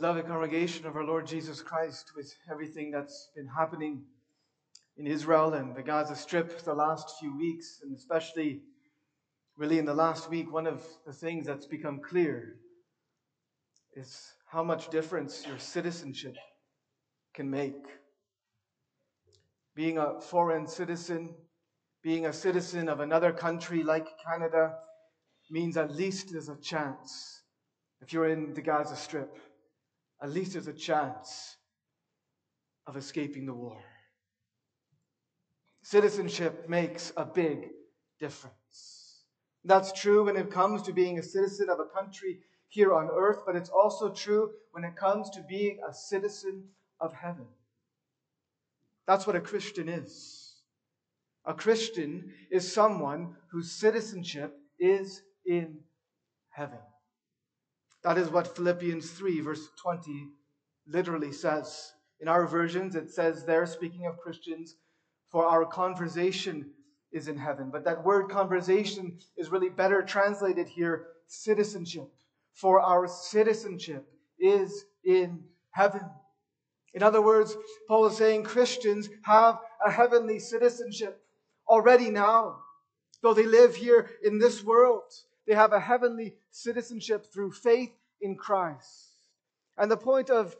Beloved congregation of our Lord Jesus Christ, with everything that's been happening in Israel and the Gaza Strip the last few weeks, and especially really in the last week, one of the things that's become clear is how much difference your citizenship can make. Being a foreign citizen, being a citizen of another country like Canada, means at least there's a chance. If you're in the Gaza Strip, at least there's a chance of escaping the war. Citizenship makes a big difference. That's true when it comes to being a citizen of a country here on earth, but it's also true when it comes to being a citizen of heaven. That's what a Christian is. A Christian is someone whose citizenship is in heaven. That is what Philippians 3, verse 20, literally says. In our versions, it says there, speaking of Christians, for our conversation is in heaven. But that word conversation is really better translated here citizenship. For our citizenship is in heaven. In other words, Paul is saying Christians have a heavenly citizenship already now. Though they live here in this world, they have a heavenly citizenship through faith in Christ. And the point of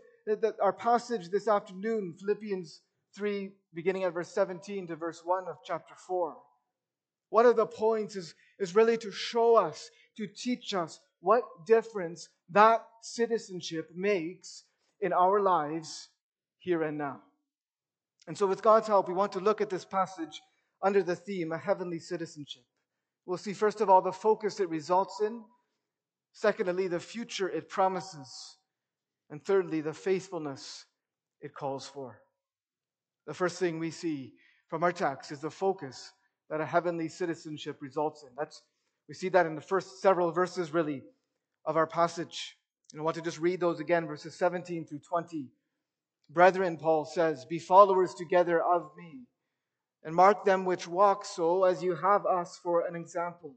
our passage this afternoon, Philippians 3, beginning at verse 17 to verse 1 of chapter 4. One of the points is, is really to show us, to teach us what difference that citizenship makes in our lives here and now. And so, with God's help, we want to look at this passage under the theme, a heavenly citizenship. We'll see, first of all, the focus it results in, secondly, the future it promises, and thirdly, the faithfulness it calls for. The first thing we see from our text is the focus that a heavenly citizenship results in. That's, we see that in the first several verses, really, of our passage. And I want to just read those again, verses 17 through 20. Brethren, Paul says, be followers together of me, and mark them which walk so as you have us for an example.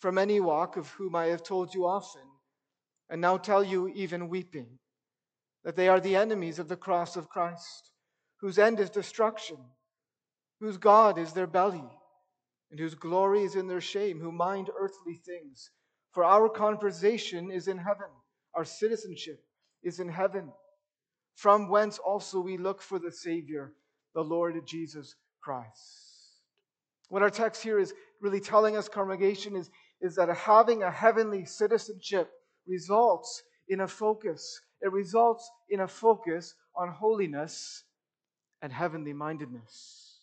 From any walk, of whom I have told you often, and now tell you even weeping, that they are the enemies of the cross of Christ whose end is destruction, whose God is their belly, and whose glory is in their shame, who mind earthly things. For our conversation is in heaven, our citizenship is in heaven, from whence also we look for the Savior, the Lord Jesus Christ. What our text here is really telling us, congregation, is, is that having a heavenly citizenship results in a focus. It results in a focus on holiness and heavenly mindedness.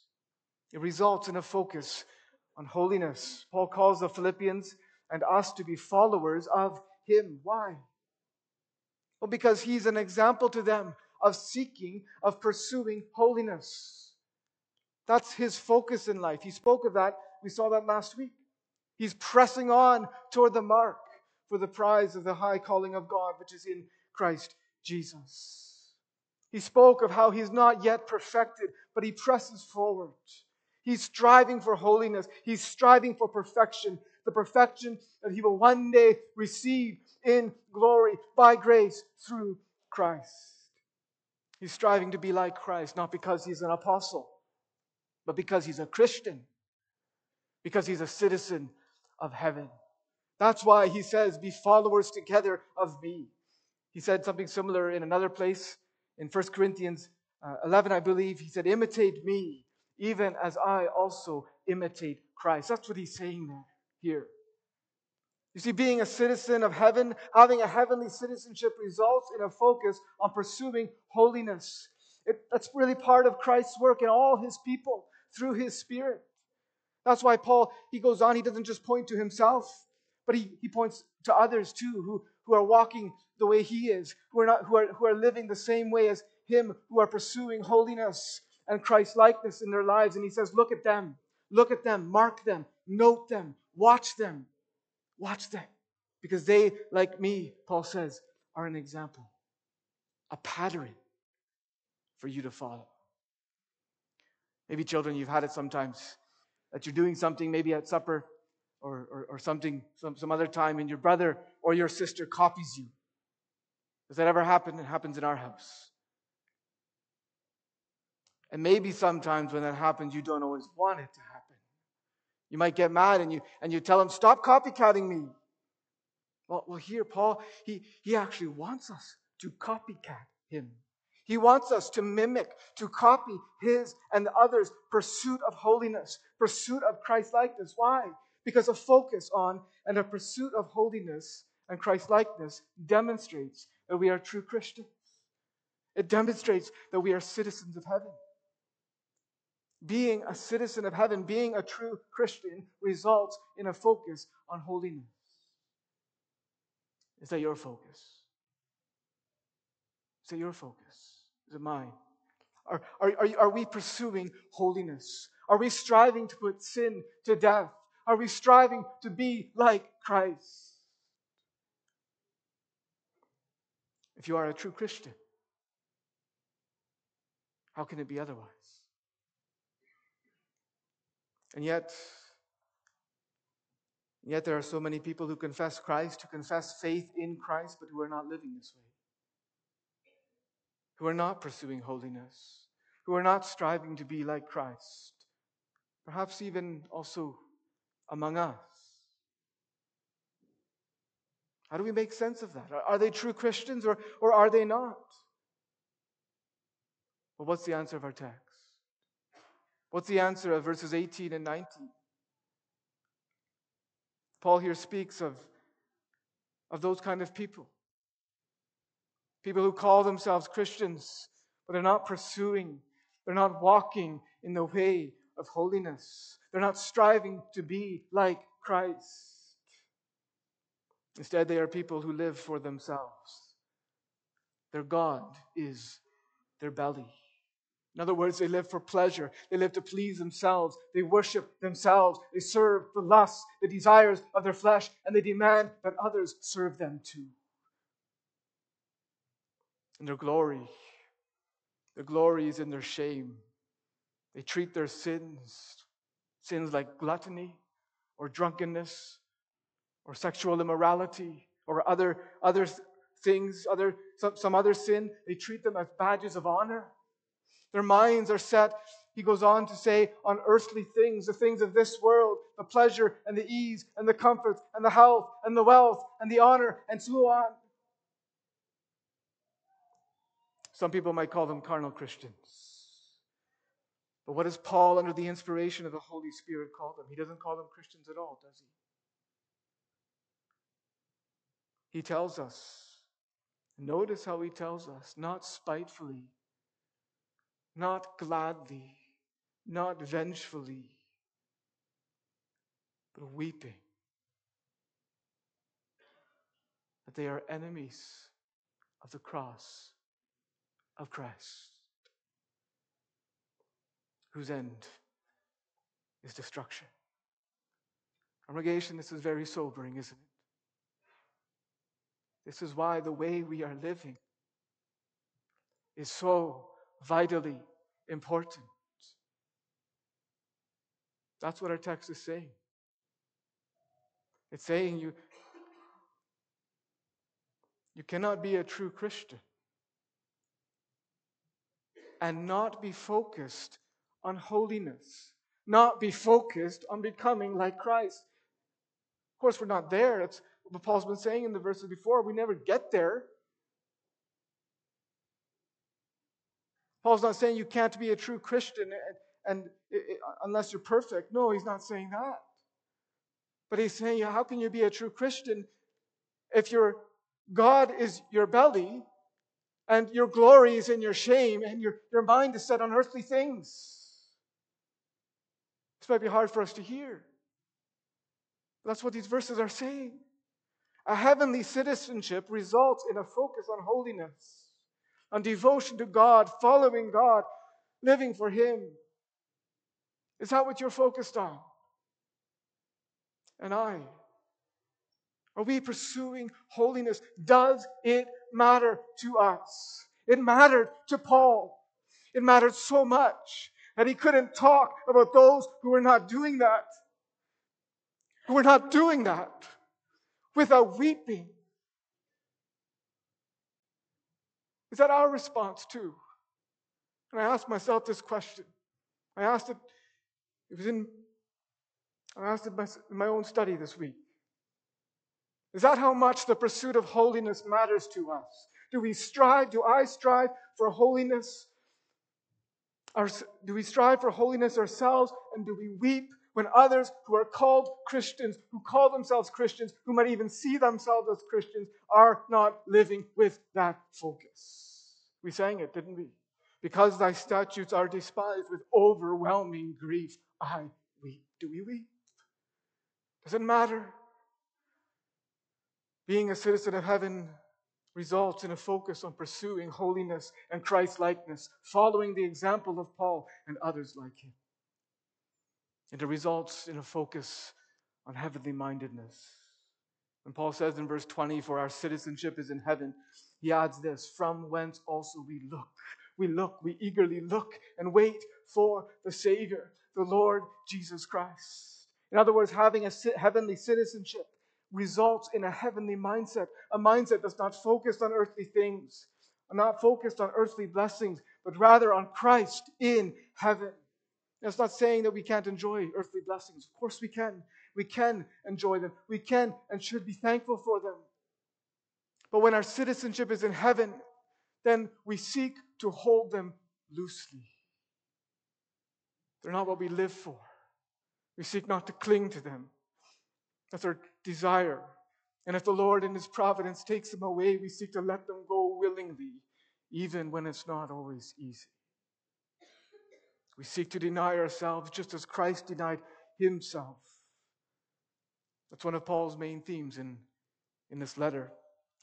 It results in a focus on holiness. Paul calls the Philippians and us to be followers of him. Why? Well, because he's an example to them of seeking, of pursuing holiness. That's his focus in life. He spoke of that. We saw that last week. He's pressing on toward the mark for the prize of the high calling of God, which is in Christ Jesus. He spoke of how he's not yet perfected, but he presses forward. He's striving for holiness. He's striving for perfection, the perfection that he will one day receive in glory by grace through Christ. He's striving to be like Christ, not because he's an apostle, but because he's a Christian, because he's a citizen of heaven. That's why he says, Be followers together of me. He said something similar in another place in 1 Corinthians uh, 11, I believe, he said, Imitate me, even as I also imitate Christ. That's what he's saying there, here. You see, being a citizen of heaven, having a heavenly citizenship results in a focus on pursuing holiness. It, that's really part of Christ's work in all his people through his Spirit. That's why Paul, he goes on, he doesn't just point to himself, but he, he points to others too who, who are walking the way he is, who are, not, who, are, who are living the same way as him, who are pursuing holiness and Christ likeness in their lives. And he says, Look at them, look at them, mark them, note them, watch them, watch them. Because they, like me, Paul says, are an example, a pattern for you to follow. Maybe, children, you've had it sometimes that you're doing something, maybe at supper or, or, or something, some, some other time, and your brother or your sister copies you Does that ever happen? It happens in our house. And maybe sometimes when that happens, you don't always want it to happen. You might get mad and you, and you tell them, Stop copycatting me. Well, well, here, Paul, he, he actually wants us to copycat him. He wants us to mimic, to copy his and the others' pursuit of holiness, pursuit of Christ likeness. Why? Because a focus on and a pursuit of holiness and Christ likeness demonstrates that we are true Christians. It demonstrates that we are citizens of heaven. Being a citizen of heaven, being a true Christian, results in a focus on holiness. Is that your focus? Is that your focus? It mine? Are, are, are, are we pursuing holiness? Are we striving to put sin to death? Are we striving to be like Christ? If you are a true Christian, how can it be otherwise? And yet, yet there are so many people who confess Christ, who confess faith in Christ, but who are not living this way who are not pursuing holiness, who are not striving to be like Christ, perhaps even also among us. How do we make sense of that? Are they true Christians or, or are they not? Well, what's the answer of our text? What's the answer of verses 18 and 19? Paul here speaks of, of those kind of people People who call themselves Christians, but they're not pursuing, they're not walking in the way of holiness. They're not striving to be like Christ. Instead, they are people who live for themselves. Their God is their belly. In other words, they live for pleasure. They live to please themselves. They worship themselves. They serve the lusts, the desires of their flesh, and they demand that others serve them too in their glory. Their glory is in their shame. They treat their sins, sins like gluttony or drunkenness or sexual immorality or other, other things, other, some, some other sin, they treat them as badges of honor. Their minds are set, he goes on to say, on earthly things, the things of this world, the pleasure and the ease and the comfort and the health and the wealth and the honor and so on. Some people might call them carnal Christians. But what does Paul, under the inspiration of the Holy Spirit, call them? He doesn't call them Christians at all, does he? He tells us, notice how he tells us, not spitefully, not gladly, not vengefully, but weeping. That they are enemies of the cross of Christ, whose end is destruction. Congregation, this is very sobering, isn't it? This is why the way we are living is so vitally important. That's what our text is saying. It's saying you, you cannot be a true Christian and not be focused on holiness, not be focused on becoming like Christ. Of course, we're not there. It's what Paul's been saying in the verses before. We never get there. Paul's not saying you can't be a true Christian and, and it, unless you're perfect. No, he's not saying that. But he's saying, how can you be a true Christian if your God is your belly and your glory is in your shame, and your, your mind is set on earthly things. This might be hard for us to hear. That's what these verses are saying. A heavenly citizenship results in a focus on holiness, on devotion to God, following God, living for Him. Is that what you're focused on? And I. Are we pursuing holiness? Does it matter to us? It mattered to Paul. It mattered so much that he couldn't talk about those who were not doing that, who were not doing that without weeping. Is that our response too? And I asked myself this question. I asked it, it was in, I asked it in my own study this week. Is that how much the pursuit of holiness matters to us? Do we strive, do I strive for holiness? Our, do we strive for holiness ourselves? And do we weep when others who are called Christians, who call themselves Christians, who might even see themselves as Christians, are not living with that focus? We sang it, didn't we? Because thy statutes are despised with overwhelming grief, I weep. Do we weep? Does it matter? Being a citizen of heaven results in a focus on pursuing holiness and Christ likeness, following the example of Paul and others like him. And it results in a focus on heavenly mindedness. When Paul says in verse 20, For our citizenship is in heaven, he adds this, From whence also we look. We look, we eagerly look and wait for the Savior, the Lord Jesus Christ. In other words, having a heavenly citizenship results in a heavenly mindset, a mindset that's not focused on earthly things, not focused on earthly blessings, but rather on Christ in heaven. That's not saying that we can't enjoy earthly blessings. Of course we can. We can enjoy them. We can and should be thankful for them. But when our citizenship is in heaven, then we seek to hold them loosely. They're not what we live for. We seek not to cling to them. That's our desire. And if the Lord in His providence takes them away, we seek to let them go willingly, even when it's not always easy. We seek to deny ourselves just as Christ denied Himself. That's one of Paul's main themes in, in this letter.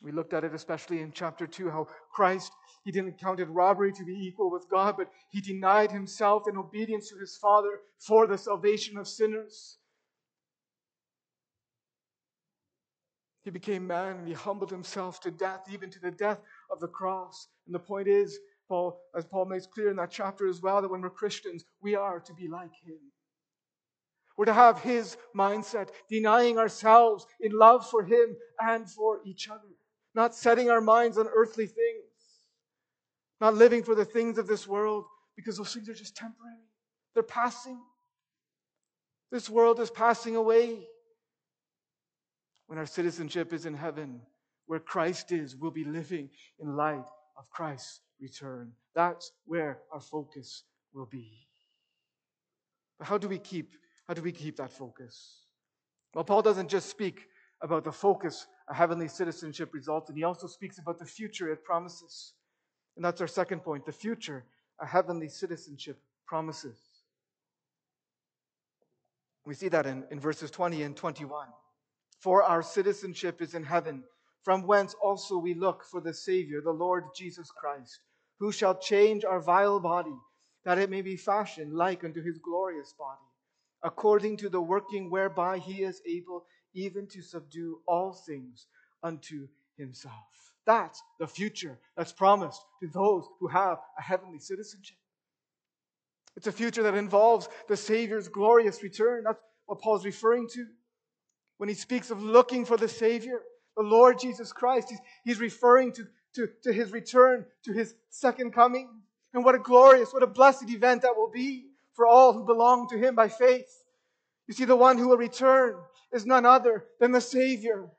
We looked at it especially in chapter 2 how Christ, he didn't count it robbery to be equal with God, but he denied himself in obedience to his Father for the salvation of sinners. He became man and he humbled himself to death, even to the death of the cross. And the point is, Paul, as Paul makes clear in that chapter as well, that when we're Christians, we are to be like him. We're to have his mindset, denying ourselves in love for him and for each other, not setting our minds on earthly things, not living for the things of this world, because those things are just temporary. They're passing. This world is passing away when our citizenship is in heaven, where Christ is, we'll be living in light of Christ's return. That's where our focus will be. But how do we keep how do we keep that focus? Well, Paul doesn't just speak about the focus a heavenly citizenship results in, he also speaks about the future it promises. And that's our second point the future a heavenly citizenship promises. We see that in, in verses 20 and 21. For our citizenship is in heaven, from whence also we look for the Savior, the Lord Jesus Christ, who shall change our vile body, that it may be fashioned like unto his glorious body, according to the working whereby he is able even to subdue all things unto himself. That's the future that's promised to those who have a heavenly citizenship. It's a future that involves the Savior's glorious return. That's what Paul's referring to when he speaks of looking for the Savior, the Lord Jesus Christ, he's, he's referring to, to, to his return, to his second coming. And what a glorious, what a blessed event that will be for all who belong to him by faith. You see, the one who will return is none other than the Savior.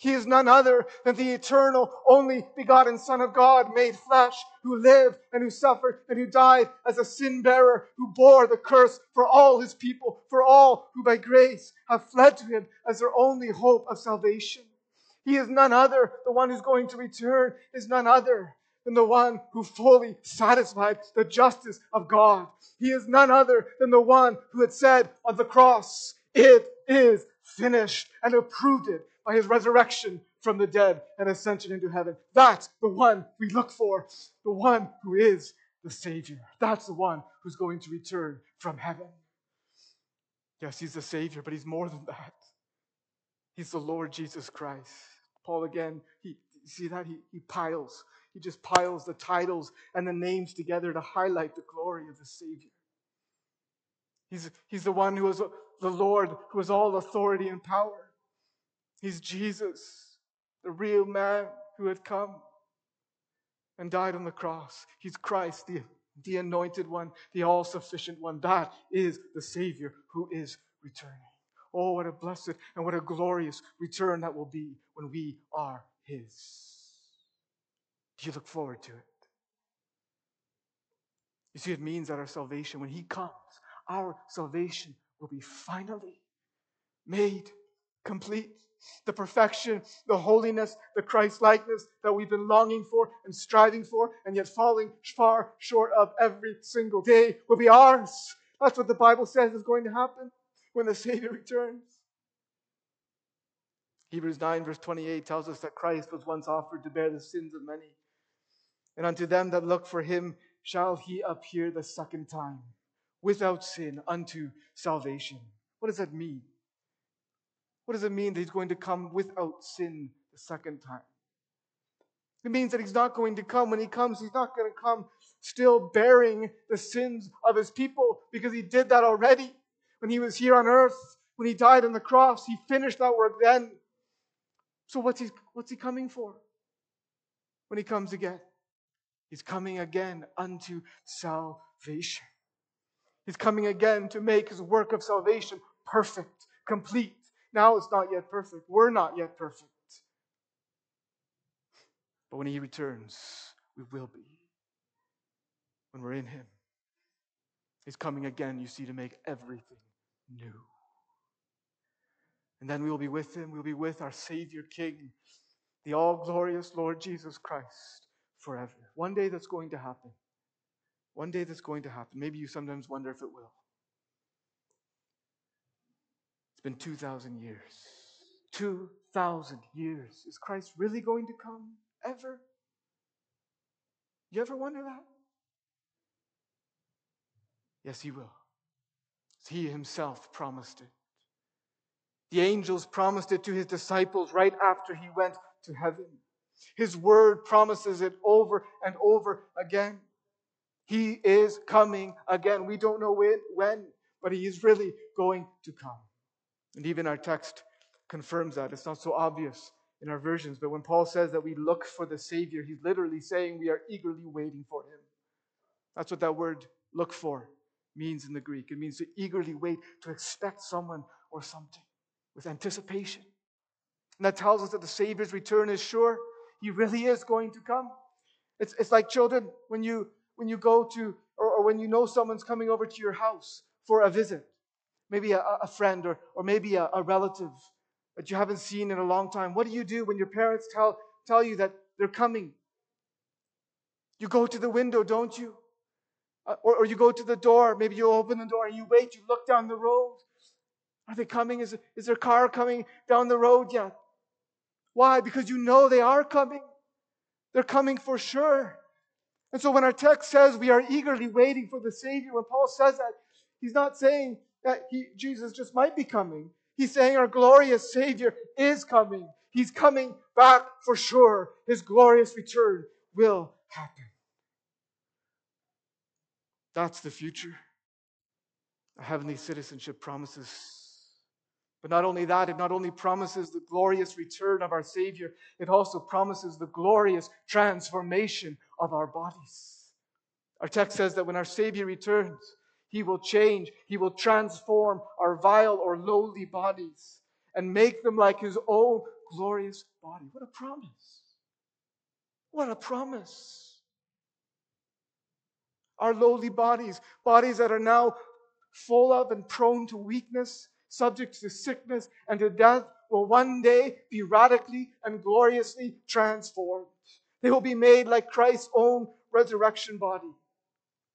He is none other than the eternal, only begotten Son of God, made flesh, who lived and who suffered and who died as a sin bearer, who bore the curse for all his people, for all who by grace have fled to him as their only hope of salvation. He is none other, the one who's going to return is none other than the one who fully satisfied the justice of God. He is none other than the one who had said on the cross, It is finished, and approved it by his resurrection from the dead and ascension into heaven. That's the one we look for, the one who is the Savior. That's the one who's going to return from heaven. Yes, he's the Savior, but he's more than that. He's the Lord Jesus Christ. Paul again, he see that he, he piles, he just piles the titles and the names together to highlight the glory of the Savior. He's, he's the one who is the Lord, who has all authority and power. He's Jesus, the real man who had come. and died on the cross. He's Christ, the, the anointed one, the all sufficient one. That is the Savior who is returning. Oh, what a blessed and what a glorious return that will be when we are His. Do you look forward to it? You see, it means that our salvation, when He comes, our salvation will be finally made complete. The perfection, the holiness, the Christ likeness that we've been longing for and striving for, and yet falling far short of every single day will be ours. That's what the Bible says is going to happen when the Savior returns. Hebrews 9, verse 28 tells us that Christ was once offered to bear the sins of many. And unto them that look for him shall he appear the second time, without sin, unto salvation. What does that mean? What does it mean that he's going to come without sin the second time? It means that he's not going to come. When he comes, he's not going to come still bearing the sins of his people because he did that already when he was here on earth, when he died on the cross. He finished that work then. So what's he, what's he coming for when he comes again? He's coming again unto salvation. He's coming again to make his work of salvation perfect, complete. Now it's not yet perfect. We're not yet perfect. But when he returns, we will be. When we're in him, he's coming again, you see, to make everything new. And then we will be with him. We'll be with our Savior King, the all glorious Lord Jesus Christ forever. One day that's going to happen. One day that's going to happen. Maybe you sometimes wonder if it will. It's been 2,000 years. 2,000 years. Is Christ really going to come? Ever? You ever wonder that? Yes, He will. He Himself promised it. The angels promised it to His disciples right after He went to heaven. His word promises it over and over again. He is coming again. We don't know when, but He is really going to come. And even our text confirms that. It's not so obvious in our versions, but when Paul says that we look for the Savior, he's literally saying we are eagerly waiting for Him. That's what that word look for means in the Greek. It means to eagerly wait, to expect someone or something with anticipation. And that tells us that the Savior's return is sure. He really is going to come. It's, it's like children when you when you go to or, or when you know someone's coming over to your house for a visit, maybe a, a friend or, or maybe a, a relative that you haven't seen in a long time. What do you do when your parents tell, tell you that they're coming? You go to the window, don't you? Uh, or, or you go to the door, maybe you open the door and you wait, you look down the road. Are they coming? Is, is their car coming down the road yet? Why? Because you know they are coming. They're coming for sure. And so when our text says we are eagerly waiting for the Savior, when Paul says that, he's not saying that he, Jesus just might be coming. He's saying our glorious Savior is coming. He's coming back for sure. His glorious return will happen. That's the future. Heavenly citizenship promises but not only that, it not only promises the glorious return of our Savior, it also promises the glorious transformation of our bodies. Our text says that when our Savior returns, He will change, He will transform our vile or lowly bodies and make them like His own glorious body. What a promise! What a promise! Our lowly bodies, bodies that are now full of and prone to weakness, subject to sickness and to death, will one day be radically and gloriously transformed. They will be made like Christ's own resurrection body.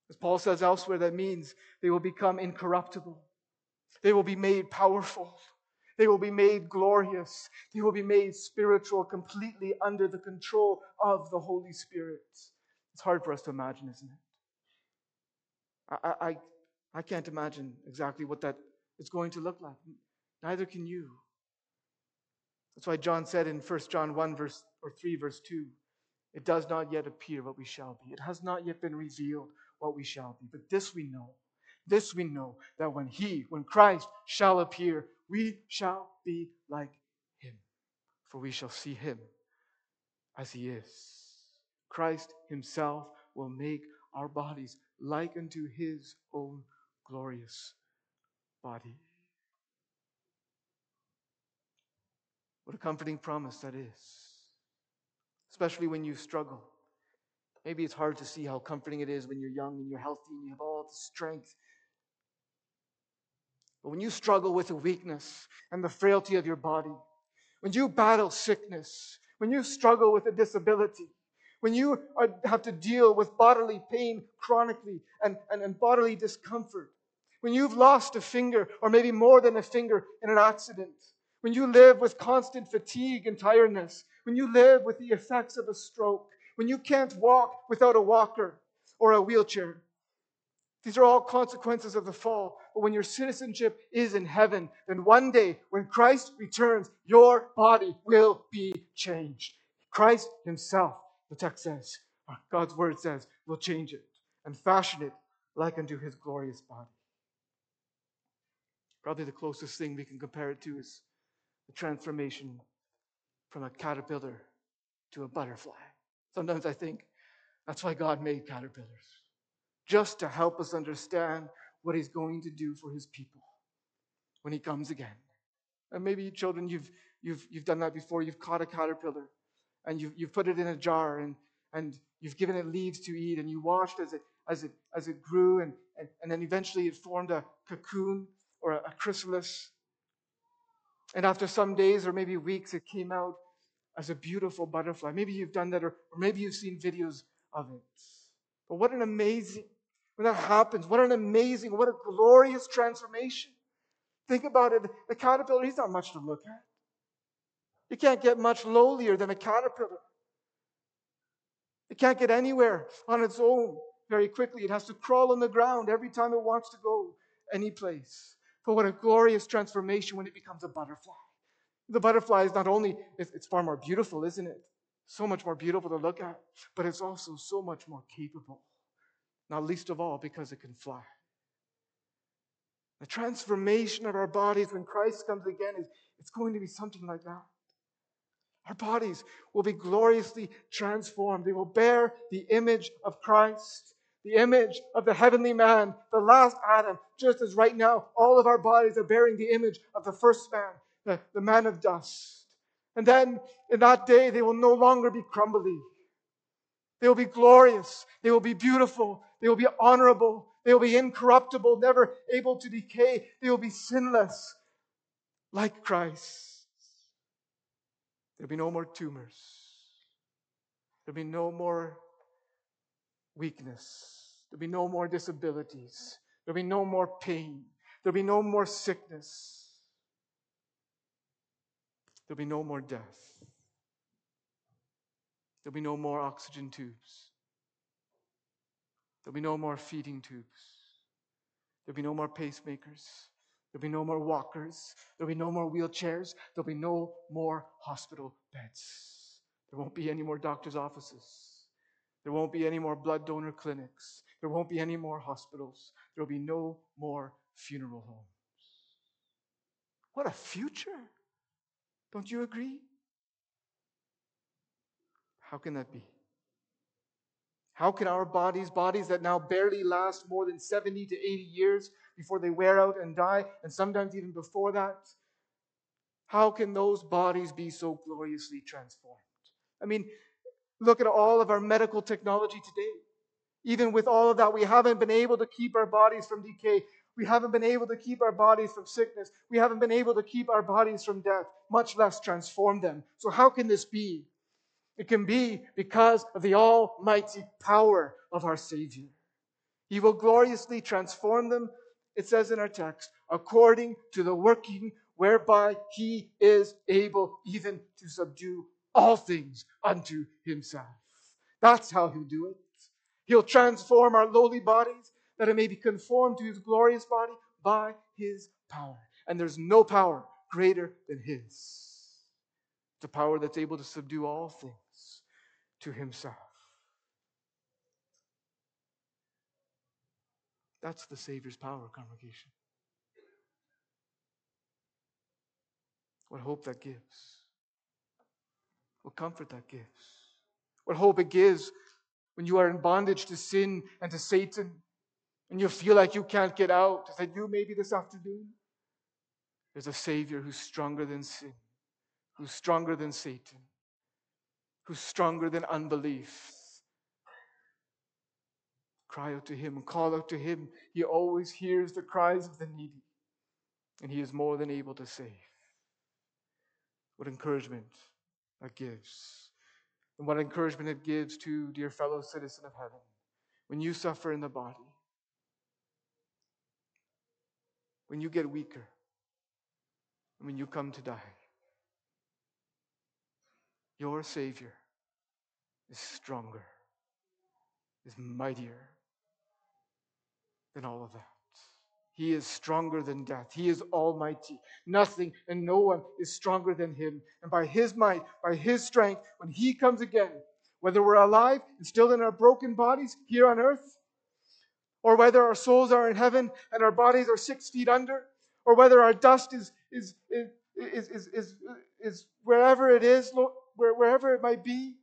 As Paul says elsewhere, that means they will become incorruptible. They will be made powerful. They will be made glorious. They will be made spiritual, completely under the control of the Holy Spirit. It's hard for us to imagine, isn't it? I, I, I can't imagine exactly what that is going to look like. Neither can you. That's why John said in 1 John 1 verse or 3 verse 2, it does not yet appear what we shall be. It has not yet been revealed what we shall be. But this we know. This we know that when he, when Christ shall appear, we shall be like him. For we shall see him as he is. Christ Himself will make our bodies like unto His own glorious body. What a comforting promise that is, especially when you struggle. Maybe it's hard to see how comforting it is when you're young and you're healthy and you have all the strength. But when you struggle with a weakness and the frailty of your body, when you battle sickness, when you struggle with a disability, when you are, have to deal with bodily pain chronically and, and, and bodily discomfort, when you've lost a finger or maybe more than a finger in an accident, when you live with constant fatigue and tiredness, when you live with the effects of a stroke, when you can't walk without a walker or a wheelchair. These are all consequences of the fall. But when your citizenship is in heaven, then one day when Christ returns, your body will be changed. Christ Himself, the text says, God's word says, will change it and fashion it like unto His glorious body. Probably the closest thing we can compare it to is the transformation from a caterpillar to a butterfly. Sometimes I think that's why God made caterpillars, just to help us understand what He's going to do for His people when He comes again. And maybe, children, you've, you've, you've done that before. You've caught a caterpillar and you've, you've put it in a jar and, and you've given it leaves to eat and you watched as it, as it, as it grew and, and, and then eventually it formed a cocoon or a, a chrysalis and after some days or maybe weeks, it came out as a beautiful butterfly. Maybe you've done that, or, or maybe you've seen videos of it. But what an amazing, when that happens, what an amazing, what a glorious transformation. Think about it. The caterpillar, he's not much to look at. You can't get much lowlier than a caterpillar. It can't get anywhere on its own very quickly. It has to crawl on the ground every time it wants to go any place. But what a glorious transformation when it becomes a butterfly. The butterfly is not only, it's far more beautiful, isn't it? So much more beautiful to look at, but it's also so much more capable. Not least of all because it can fly. The transformation of our bodies when Christ comes again is it's going to be something like that. Our bodies will be gloriously transformed. They will bear the image of Christ the image of the heavenly man, the last Adam, just as right now all of our bodies are bearing the image of the first man, the, the man of dust. And then in that day, they will no longer be crumbly. They will be glorious. They will be beautiful. They will be honorable. They will be incorruptible, never able to decay. They will be sinless, like Christ. There'll be no more tumors. There'll be no more weakness. There'll be no more disabilities. There'll be no more pain. There'll be no more sickness. There'll be no more death. There'll be no more oxygen tubes. There'll be no more feeding tubes. There'll be no more pacemakers. There'll be no more walkers. There'll be no more wheelchairs. There'll be no more hospital beds. There won't be any more doctor's offices. There won't be any more blood donor clinics. There won't be any more hospitals. There will be no more funeral homes. What a future! Don't you agree? How can that be? How can our bodies, bodies that now barely last more than 70 to 80 years before they wear out and die, and sometimes even before that, how can those bodies be so gloriously transformed? I mean, Look at all of our medical technology today. Even with all of that, we haven't been able to keep our bodies from decay. We haven't been able to keep our bodies from sickness. We haven't been able to keep our bodies from death, much less transform them. So, how can this be? It can be because of the almighty power of our Savior. He will gloriously transform them, it says in our text, according to the working whereby He is able even to subdue all things unto himself. That's how he'll do it. He'll transform our lowly bodies that it may be conformed to his glorious body by his power. And there's no power greater than his. The power that's able to subdue all things to himself. That's the Savior's power, congregation. What hope that gives what comfort that gives, what hope it gives when you are in bondage to sin and to Satan, and you feel like you can't get out, as I do maybe this afternoon, there's a Savior who's stronger than sin, who's stronger than Satan, who's stronger than unbelief. Cry out to Him, call out to Him. He always hears the cries of the needy, and He is more than able to save. What encouragement that gives. And what encouragement it gives to dear fellow citizen of heaven when you suffer in the body, when you get weaker, and when you come to die. Your Savior is stronger, is mightier than all of that. He is stronger than death. He is almighty. Nothing and no one is stronger than him. And by his might, by his strength, when he comes again, whether we're alive and still in our broken bodies here on earth, or whether our souls are in heaven and our bodies are six feet under, or whether our dust is, is, is, is, is, is, is wherever it is, wherever it might be,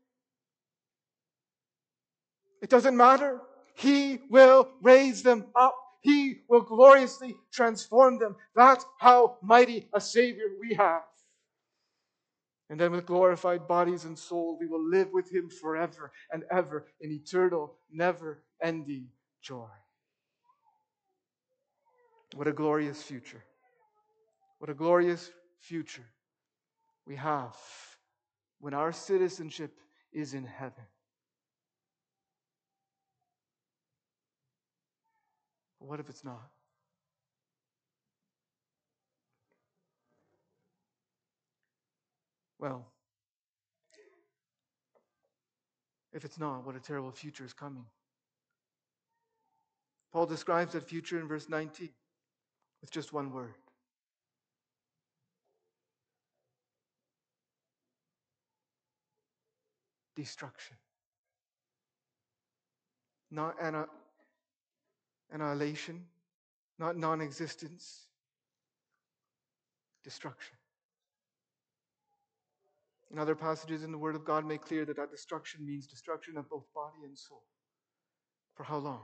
it doesn't matter. He will raise them up he will gloriously transform them. That's how mighty a Savior we have. And then with glorified bodies and soul, we will live with Him forever and ever in eternal, never ending joy. What a glorious future. What a glorious future we have when our citizenship is in heaven. What if it's not? Well, if it's not, what a terrible future is coming. Paul describes that future in verse 19 with just one word destruction. Not, annihilation, not non existence, destruction. And other passages in the Word of God, make clear that that destruction means destruction of both body and soul. For how long?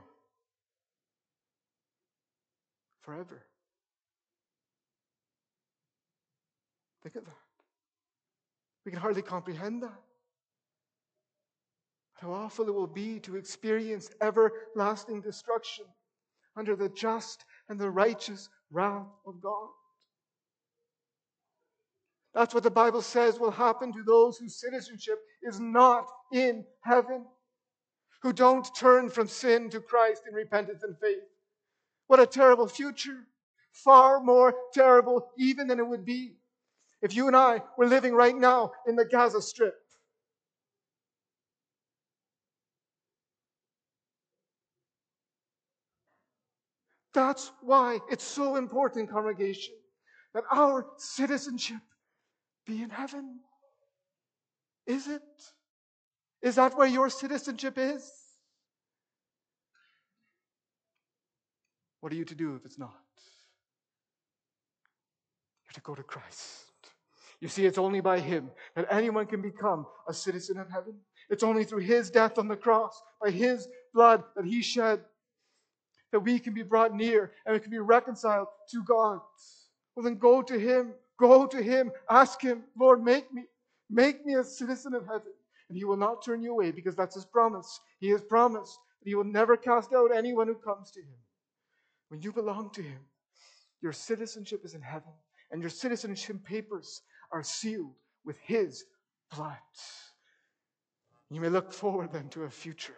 Forever. Think of that. We can hardly comprehend that. How awful it will be to experience everlasting destruction under the just and the righteous wrath of God. That's what the Bible says will happen to those whose citizenship is not in heaven, who don't turn from sin to Christ in repentance and faith. What a terrible future. Far more terrible even than it would be if you and I were living right now in the Gaza Strip. That's why it's so important, congregation, that our citizenship be in heaven. Is it? Is that where your citizenship is? What are you to do if it's not? You're to go to Christ. You see, it's only by Him that anyone can become a citizen of heaven. It's only through His death on the cross, by His blood that He shed, that we can be brought near and we can be reconciled to God. Well, then go to Him. Go to Him. Ask Him, Lord, make me, make me a citizen of heaven. And He will not turn you away because that's His promise. He has promised that He will never cast out anyone who comes to Him. When you belong to Him, your citizenship is in heaven, and your citizenship papers are sealed with His blood. You may look forward then to a future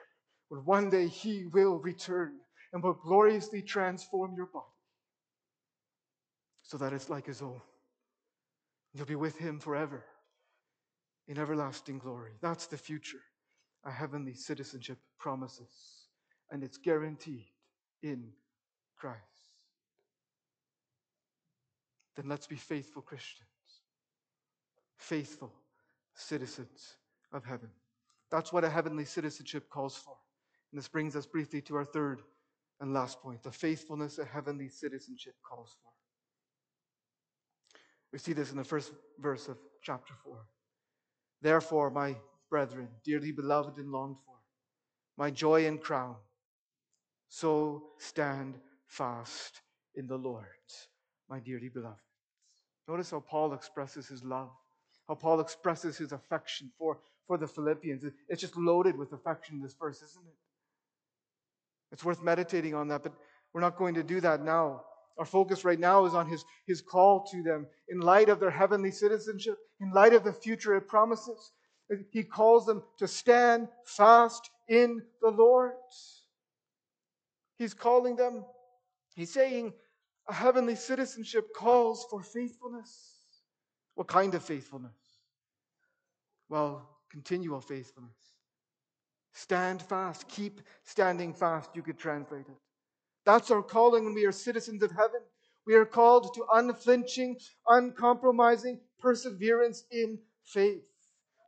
when one day He will return and will gloriously transform your body so that it's like his own. You'll be with him forever in everlasting glory. That's the future a heavenly citizenship promises, and it's guaranteed in Christ. Then let's be faithful Christians, faithful citizens of heaven. That's what a heavenly citizenship calls for. And this brings us briefly to our third and last point the faithfulness a heavenly citizenship calls for. We see this in the first verse of chapter 4. Therefore, my brethren, dearly beloved and longed for, my joy and crown. So stand fast in the Lord, my dearly beloved. Notice how Paul expresses his love, how Paul expresses his affection for, for the Philippians. It's just loaded with affection this verse, isn't it? It's worth meditating on that, but we're not going to do that now. Our focus right now is on his, his call to them in light of their heavenly citizenship, in light of the future it promises. He calls them to stand fast in the Lord. He's calling them, he's saying, a heavenly citizenship calls for faithfulness. What kind of faithfulness? Well, continual faithfulness. Stand fast. Keep standing fast, you could translate it. That's our calling when we are citizens of heaven. We are called to unflinching, uncompromising perseverance in faith.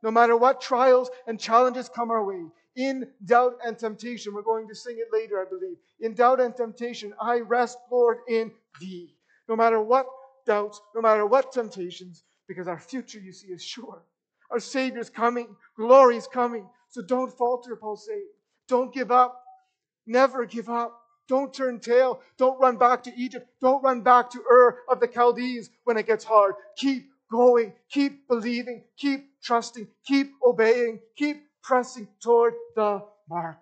No matter what trials and challenges come our way, in doubt and temptation, we're going to sing it later, I believe. In doubt and temptation, I rest, Lord, in thee. No matter what doubts, no matter what temptations, because our future, you see, is sure. Our Savior's coming, glory's coming. So don't falter, Paul says. Don't give up. Never give up. Don't turn tail. Don't run back to Egypt. Don't run back to Ur of the Chaldees when it gets hard. Keep going. Keep believing. Keep trusting. Keep obeying. Keep pressing toward the mark.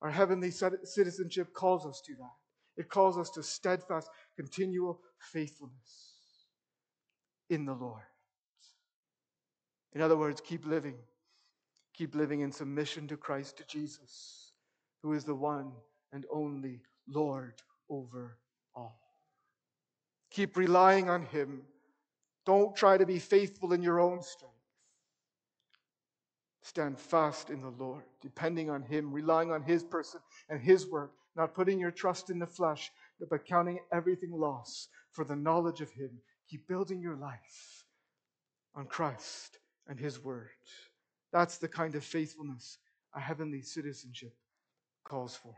Our heavenly citizenship calls us to that. It calls us to steadfast, continual faithfulness in the Lord. In other words, keep living. Keep living in submission to Christ, to Jesus, who is the one and only Lord over all. Keep relying on Him. Don't try to be faithful in your own strength. Stand fast in the Lord, depending on Him, relying on His person and His work, not putting your trust in the flesh, but counting everything loss for the knowledge of Him. Keep building your life on Christ and His Word. That's the kind of faithfulness a heavenly citizenship calls for.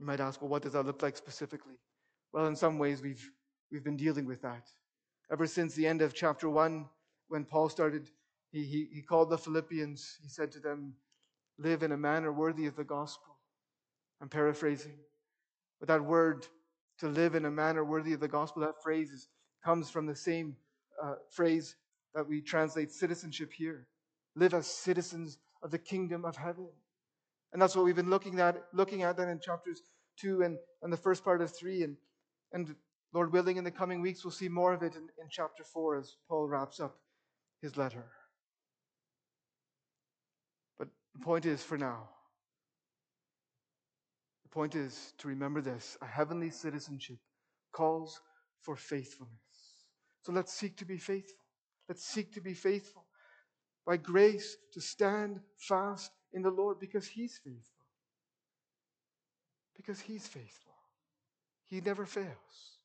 You might ask, well, what does that look like specifically? Well, in some ways, we've, we've been dealing with that. Ever since the end of chapter 1, when Paul started, he, he, he called the Philippians, he said to them, live in a manner worthy of the gospel. I'm paraphrasing. But that word, to live in a manner worthy of the gospel, that phrase is, comes from the same uh, phrase that we translate citizenship here. Live as citizens of the kingdom of heaven. And that's what we've been looking at, looking at then in chapters two and, and the first part of three. And, and Lord willing, in the coming weeks, we'll see more of it in, in chapter four as Paul wraps up his letter. But the point is, for now, point is to remember this a heavenly citizenship calls for faithfulness. So let's seek to be faithful. Let's seek to be faithful by grace to stand fast in the Lord because He's faithful. Because He's faithful. He never fails.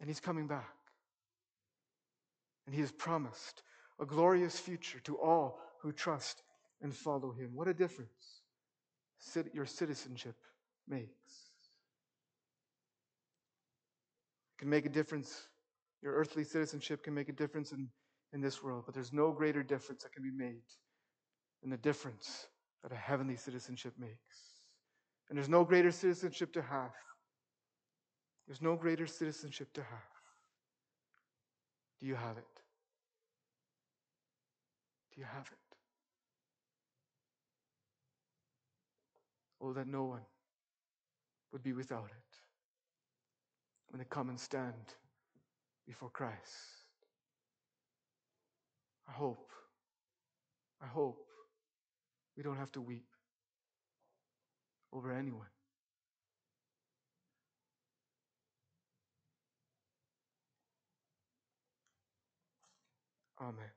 And He's coming back. And He has promised a glorious future to all who trust and follow Him. What a difference your citizenship makes. It can make a difference. Your earthly citizenship can make a difference in, in this world, but there's no greater difference that can be made and the difference that a heavenly citizenship makes. And there's no greater citizenship to have. There's no greater citizenship to have. Do you have it? Do you have it? Oh, that no one would be without it when they come and stand before Christ. I hope, I hope we don't have to weep over anyone. Amen.